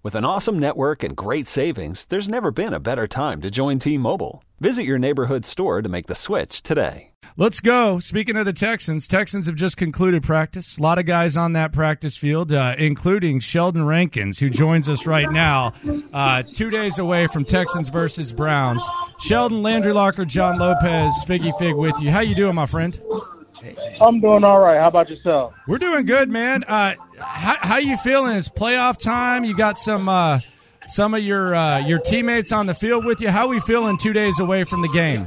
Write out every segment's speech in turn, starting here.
With an awesome network and great savings, there's never been a better time to join T Mobile. Visit your neighborhood store to make the switch today. Let's go. Speaking of the Texans, Texans have just concluded practice. A lot of guys on that practice field, uh, including Sheldon Rankins, who joins us right now, uh, two days away from Texans versus Browns. Sheldon, Landry Locker, John Lopez, Figgy Fig with you. How you doing, my friend? I'm doing all right. How about yourself? We're doing good, man. Uh, how, how you feeling? It's playoff time. You got some uh, some of your uh, your teammates on the field with you. How we feeling two days away from the game?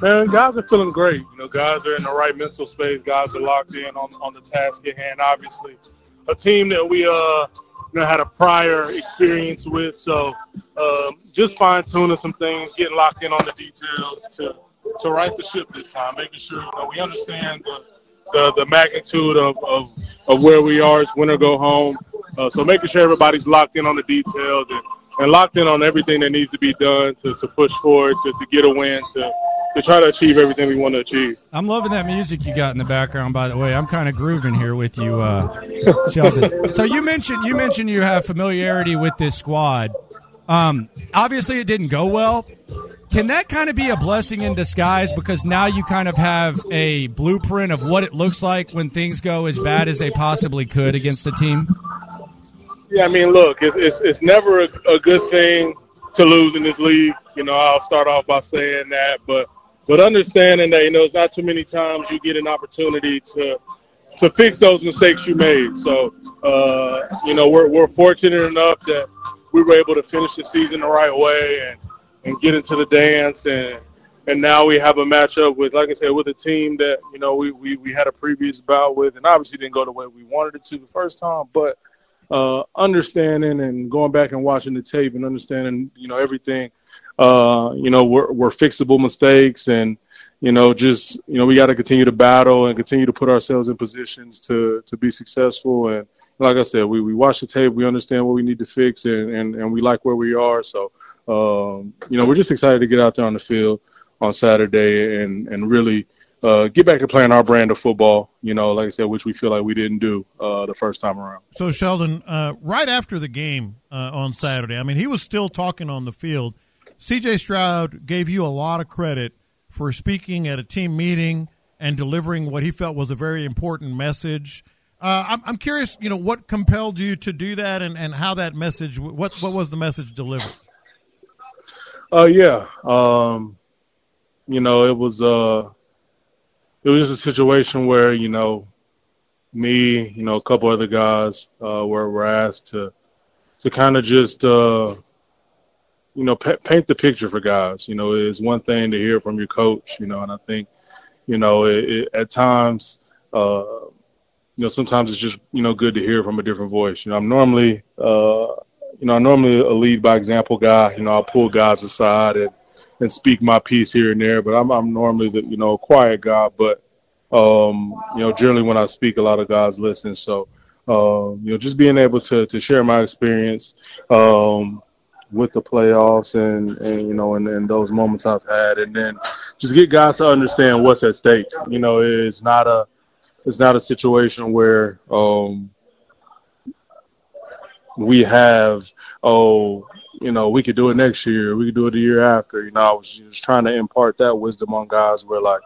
Man, guys are feeling great. You know, guys are in the right mental space. Guys are locked in on, on the task at hand. Obviously, a team that we uh you know had a prior experience with. So um, just fine tuning some things, getting locked in on the details to to right the ship this time, making sure you know, we understand the the, the magnitude of, of, of where we are. It's win or go home. Uh, so making sure everybody's locked in on the details and, and locked in on everything that needs to be done to, to push forward, to, to get a win, to, to try to achieve everything we want to achieve. I'm loving that music you got in the background. By the way, I'm kind of grooving here with you, uh, Sheldon. so you mentioned you mentioned you have familiarity with this squad. Um, obviously, it didn't go well. Can that kind of be a blessing in disguise because now you kind of have a blueprint of what it looks like when things go as bad as they possibly could against the team? Yeah, I mean, look, it's it's, it's never a, a good thing to lose in this league. You know, I'll start off by saying that, but but understanding that you know it's not too many times you get an opportunity to to fix those mistakes you made. So uh, you know, we're we're fortunate enough that we were able to finish the season the right way and and get into the dance and and now we have a matchup with like I said with a team that you know we, we, we had a previous bout with and obviously didn't go the way we wanted it to the first time but uh, understanding and going back and watching the tape and understanding you know everything uh, you know we're, we're fixable mistakes and you know just you know we got to continue to battle and continue to put ourselves in positions to to be successful and like I said we, we watch the tape we understand what we need to fix and, and, and we like where we are so um, you know, we're just excited to get out there on the field on Saturday and and really uh, get back to playing our brand of football. You know, like I said, which we feel like we didn't do uh, the first time around. So Sheldon, uh, right after the game uh, on Saturday, I mean, he was still talking on the field. C.J. Stroud gave you a lot of credit for speaking at a team meeting and delivering what he felt was a very important message. Uh, I'm, I'm curious, you know, what compelled you to do that, and, and how that message, what what was the message delivered? Uh, yeah. Um, you know, it was uh, it was just a situation where you know, me, you know, a couple other guys uh, were were asked to to kind of just uh, you know, pa- paint the picture for guys. You know, it's one thing to hear from your coach, you know, and I think, you know, it, it, at times, uh, you know, sometimes it's just you know good to hear from a different voice. You know, I'm normally uh, you know, I'm normally a lead by example guy. You know, I'll pull guys aside and, and speak my piece here and there, but I'm, I'm normally the, you know, quiet guy. But, um, you know, generally when I speak, a lot of guys listen. So, um, you know, just being able to, to share my experience, um, with the playoffs and, and you know, and, and those moments I've had, and then just get guys to understand what's at stake. You know, it's not a, it's not a situation where, um, we have, oh, you know, we could do it next year, we could do it the year after. You know, I was just trying to impart that wisdom on guys where like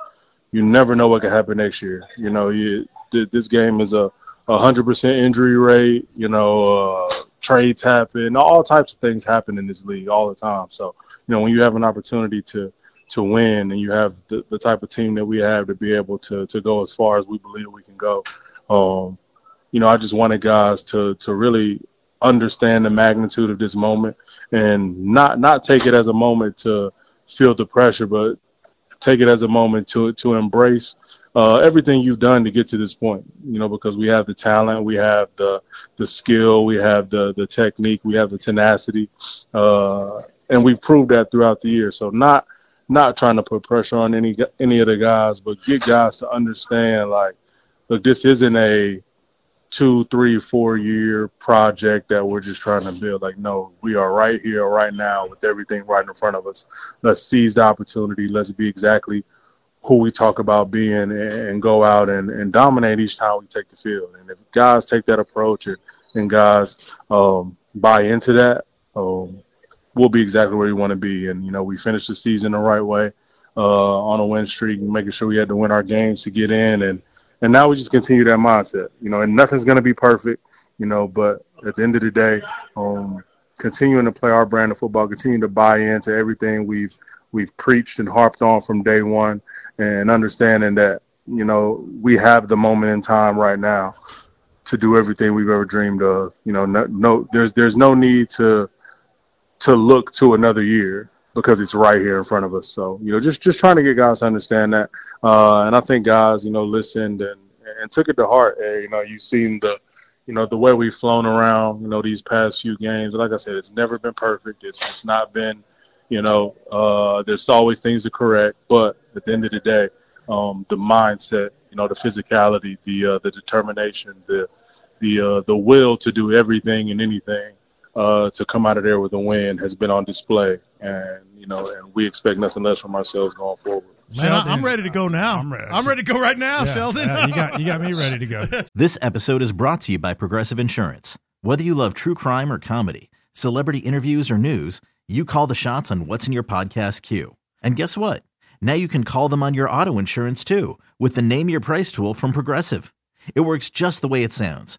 you never know what could happen next year. You know, you this game is a hundred percent injury rate. You know, uh, trades happen, all types of things happen in this league all the time. So, you know, when you have an opportunity to to win and you have the, the type of team that we have to be able to to go as far as we believe we can go. Um, you know, I just wanted guys to to really understand the magnitude of this moment and not not take it as a moment to feel the pressure, but take it as a moment to to embrace uh, everything you've done to get to this point. You know, because we have the talent, we have the the skill, we have the the technique, we have the tenacity, uh, and we've proved that throughout the year. So not not trying to put pressure on any any of the guys, but get guys to understand like, look, this isn't a two, three, four year project that we're just trying to build. Like, no, we are right here, right now, with everything right in front of us. Let's seize the opportunity. Let's be exactly who we talk about being and, go out and, and dominate each time we take the field. And if guys take that approach and, and guys um, buy into that, um, we'll be exactly where we want to be. And, you know, we finished the season the right way uh, on a win streak, making sure we had to win our games to get in. And, and now we just continue that mindset, you know, and nothing's going to be perfect, you know, but at the end of the day, um, continuing to play our brand of football, continuing to buy into everything we've we've preached and harped on from day one, and understanding that you know we have the moment in time right now to do everything we've ever dreamed of. You know, no, no there's there's no need to to look to another year because it's right here in front of us. So you know, just just trying to get guys to understand that, uh, and I think guys, you know, listened and and took it to heart. And, you know, you've seen the you know the way we've flown around. You know, these past few games. Like I said, it's never been perfect. It's it's not been. You know, uh, there's always things to correct, but at the end of the day, um, the mindset, you know, the physicality, the uh, the determination, the the uh, the will to do everything and anything uh, to come out of there with a win has been on display, and you know, and we expect nothing less from ourselves going forward. Man, Sheldon, I'm ready to go now. I'm ready. I'm ready to go right now, yeah, Sheldon. Yeah, you got you got me ready to go. this episode is brought to you by Progressive Insurance. Whether you love true crime or comedy, celebrity interviews or news, you call the shots on what's in your podcast queue. And guess what? Now you can call them on your auto insurance too with the Name Your Price tool from Progressive. It works just the way it sounds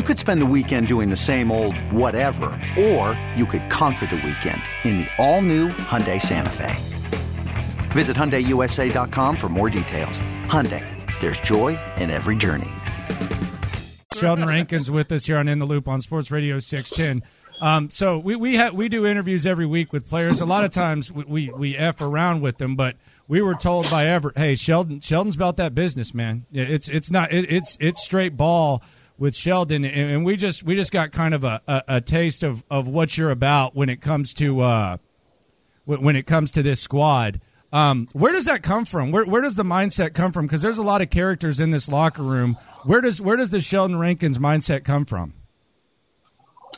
You could spend the weekend doing the same old whatever, or you could conquer the weekend in the all-new Hyundai Santa Fe. Visit HyundaiUSA.com for more details. Hyundai, there's joy in every journey. Sheldon Rankins with us here on In the Loop on Sports Radio 610. Um, so we we ha- we do interviews every week with players. A lot of times we, we, we f around with them, but we were told by Everett, "Hey, Sheldon, Sheldon's about that business, man. It's it's not it, it's it's straight ball." With Sheldon, and we just we just got kind of a, a, a taste of, of what you're about when it comes to uh, when it comes to this squad. Um, where does that come from? Where where does the mindset come from? Because there's a lot of characters in this locker room. Where does where does the Sheldon Rankins mindset come from?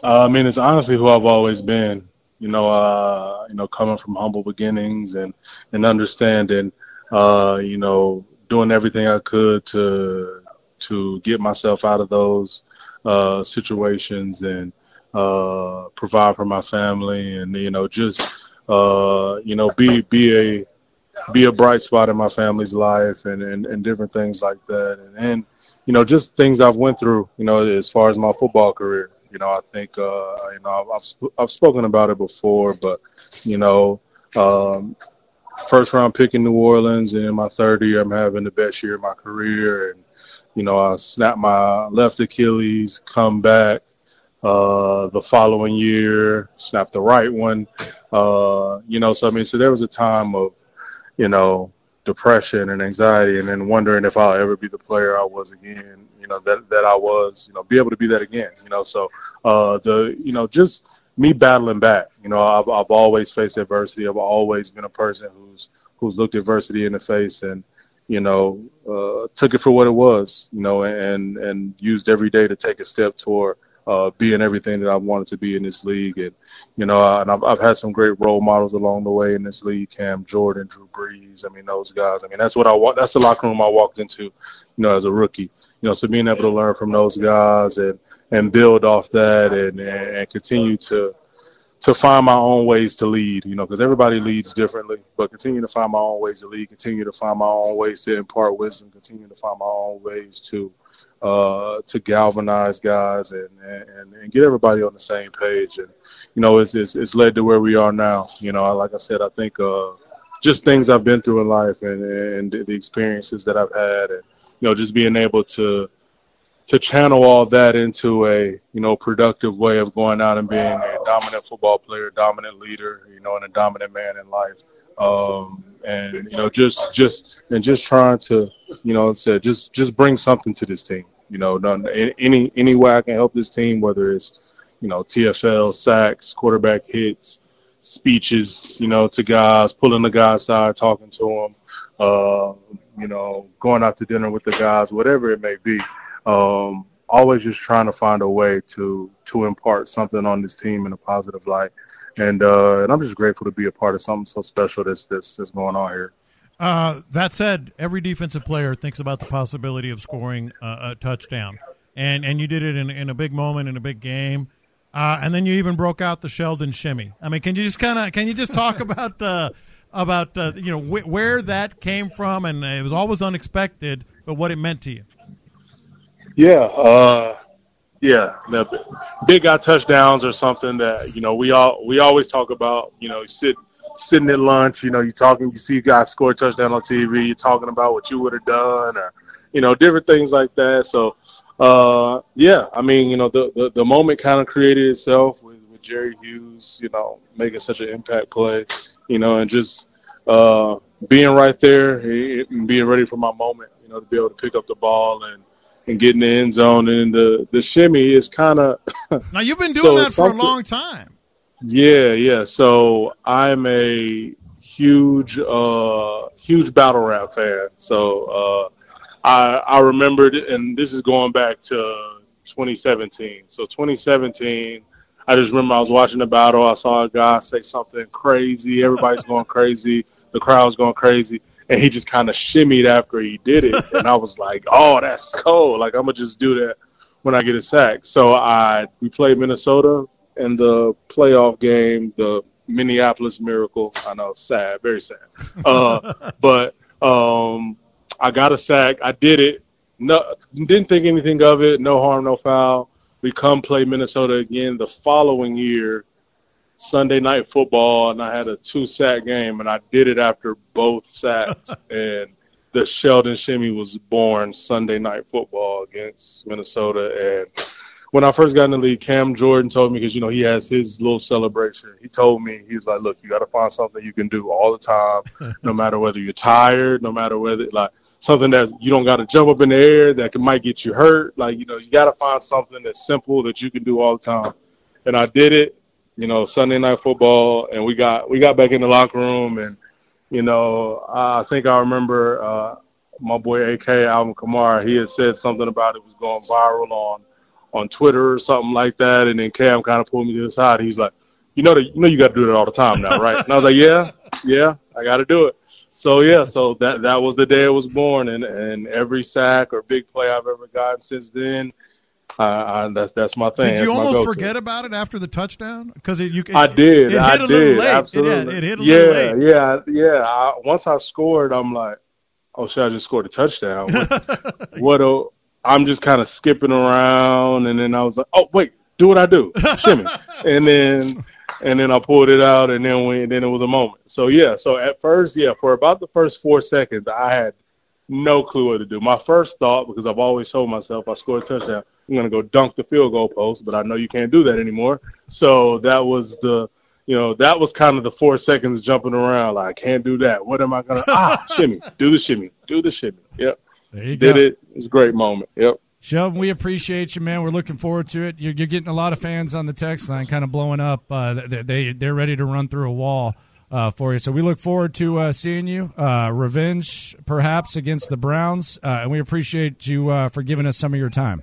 Uh, I mean, it's honestly who I've always been. You know, uh, you know, coming from humble beginnings and and understanding, uh, you know, doing everything I could to to get myself out of those uh, situations and uh, provide for my family, and you know, just uh, you know, be be a be a bright spot in my family's life, and and, and different things like that, and, and you know, just things I've went through, you know, as far as my football career. You know, I think uh, you know I've I've spoken about it before, but you know, um, first round pick in New Orleans, and in my third year, I'm having the best year of my career, and you know, I snapped my left Achilles, come back uh, the following year, snapped the right one. Uh, you know, so I mean, so there was a time of, you know, depression and anxiety, and then wondering if I'll ever be the player I was again. You know, that that I was, you know, be able to be that again. You know, so uh, the, you know, just me battling back. You know, I've I've always faced adversity. I've always been a person who's who's looked adversity in the face and you know, uh, took it for what it was, you know, and and used every day to take a step toward uh, being everything that I wanted to be in this league. And you know, uh, and I've, I've had some great role models along the way in this league: Cam Jordan, Drew Brees. I mean, those guys. I mean, that's what I want. That's the locker room I walked into, you know, as a rookie. You know, so being able to learn from those guys and and build off that and and, and continue to to find my own ways to lead, you know, because everybody leads differently, but continue to find my own ways to lead, continue to find my own ways to impart wisdom, continue to find my own ways to uh, to galvanize guys and, and, and get everybody on the same page. And, you know, it's, it's, it's led to where we are now. You know, like I said, I think uh, just things I've been through in life and, and the experiences that I've had and, you know, just being able to to channel all that into a you know productive way of going out and being a dominant football player, dominant leader, you know, and a dominant man in life. Um, and you know, just just and just trying to, you know, said just just bring something to this team. You know, none, any any way I can help this team, whether it's you know TFL, sacks, quarterback hits, speeches, you know, to guys, pulling the guys aside, talking to them, uh, you know, going out to dinner with the guys, whatever it may be. Um, always just trying to find a way to to impart something on this team in a positive light. And uh, and I'm just grateful to be a part of something so special that's that's, that's going on here. Uh, that said, every defensive player thinks about the possibility of scoring a touchdown, and and you did it in, in a big moment in a big game, uh, and then you even broke out the Sheldon shimmy. I mean, can you just kind of can you just talk about uh, about uh, you know wh- where that came from, and it was always unexpected, but what it meant to you? Yeah, uh, yeah, big guy touchdowns are something that you know we all we always talk about. You know, sit sitting at lunch, you know, you talking, you see guys score a touchdown on TV, you're talking about what you would have done, or you know, different things like that. So, uh, yeah, I mean, you know, the the, the moment kind of created itself with, with Jerry Hughes, you know, making such an impact play, you know, and just uh, being right there and being ready for my moment, you know, to be able to pick up the ball and and get in the end zone. And the the shimmy is kind of now you've been doing so that for a long time. Yeah, yeah. So I'm a huge uh huge battle rap fan. So uh I I remembered and this is going back to 2017. So 2017 I just remember I was watching the battle. I saw a guy say something crazy. Everybody's going crazy. The crowd's going crazy and he just kind of shimmied after he did it, and I was like, "Oh, that's cool! Like I'm gonna just do that when I get a sack." So I we played Minnesota in the playoff game, the Minneapolis Miracle. I know, sad, very sad, uh, but um, I got a sack. I did it. No, didn't think anything of it. No harm, no foul. We come play Minnesota again the following year Sunday night football, and I had a two sack game, and I did it after both sacks. and the Sheldon Shimmy was born Sunday night football against Minnesota. And when I first got in the league, Cam Jordan told me because you know he has his little celebration. He told me he was like, "Look, you got to find something you can do all the time, no matter whether you're tired, no matter whether like." Something that you don't got to jump up in the air that can, might get you hurt. Like you know, you got to find something that's simple that you can do all the time. And I did it, you know, Sunday night football, and we got we got back in the locker room, and you know, I think I remember uh, my boy AK Alvin Kamara. He had said something about it was going viral on on Twitter or something like that, and then Cam kind of pulled me to the side. He's like, "You know, you know, you got to do that all the time now, right?" And I was like, "Yeah, yeah, I got to do it." So yeah, so that that was the day it was born, and and every sack or big play I've ever gotten since then I, I, that's that's my thing. Did you that's almost forget about it after the touchdown? Because you, I did. It, I did. Absolutely. It, it, hit a yeah, little late. Yeah, yeah, I, once I scored, I'm like, oh, should I just scored a touchdown? What? what a, I'm just kind of skipping around, and then I was like, oh wait, do what I do, shimmy, and then and then I pulled it out, and then we, and then it was a moment. So yeah, so at first, yeah, for about the first four seconds, I had no clue what to do. My first thought, because I've always told myself I scored a touchdown, I'm gonna go dunk the field goal post, but I know you can't do that anymore. So that was the you know, that was kind of the four seconds jumping around. Like, I can't do that. What am I gonna ah shimmy, do the shimmy, do the shimmy. Yep. There you Did go. it. It was a great moment. Yep. Sheldon, we appreciate you, man. We're looking forward to it. You're, you're getting a lot of fans on the text line, kind of blowing up. Uh, they, they they're ready to run through a wall uh, for you. So we look forward to uh, seeing you. Uh, revenge, perhaps, against the Browns. Uh, and we appreciate you uh, for giving us some of your time.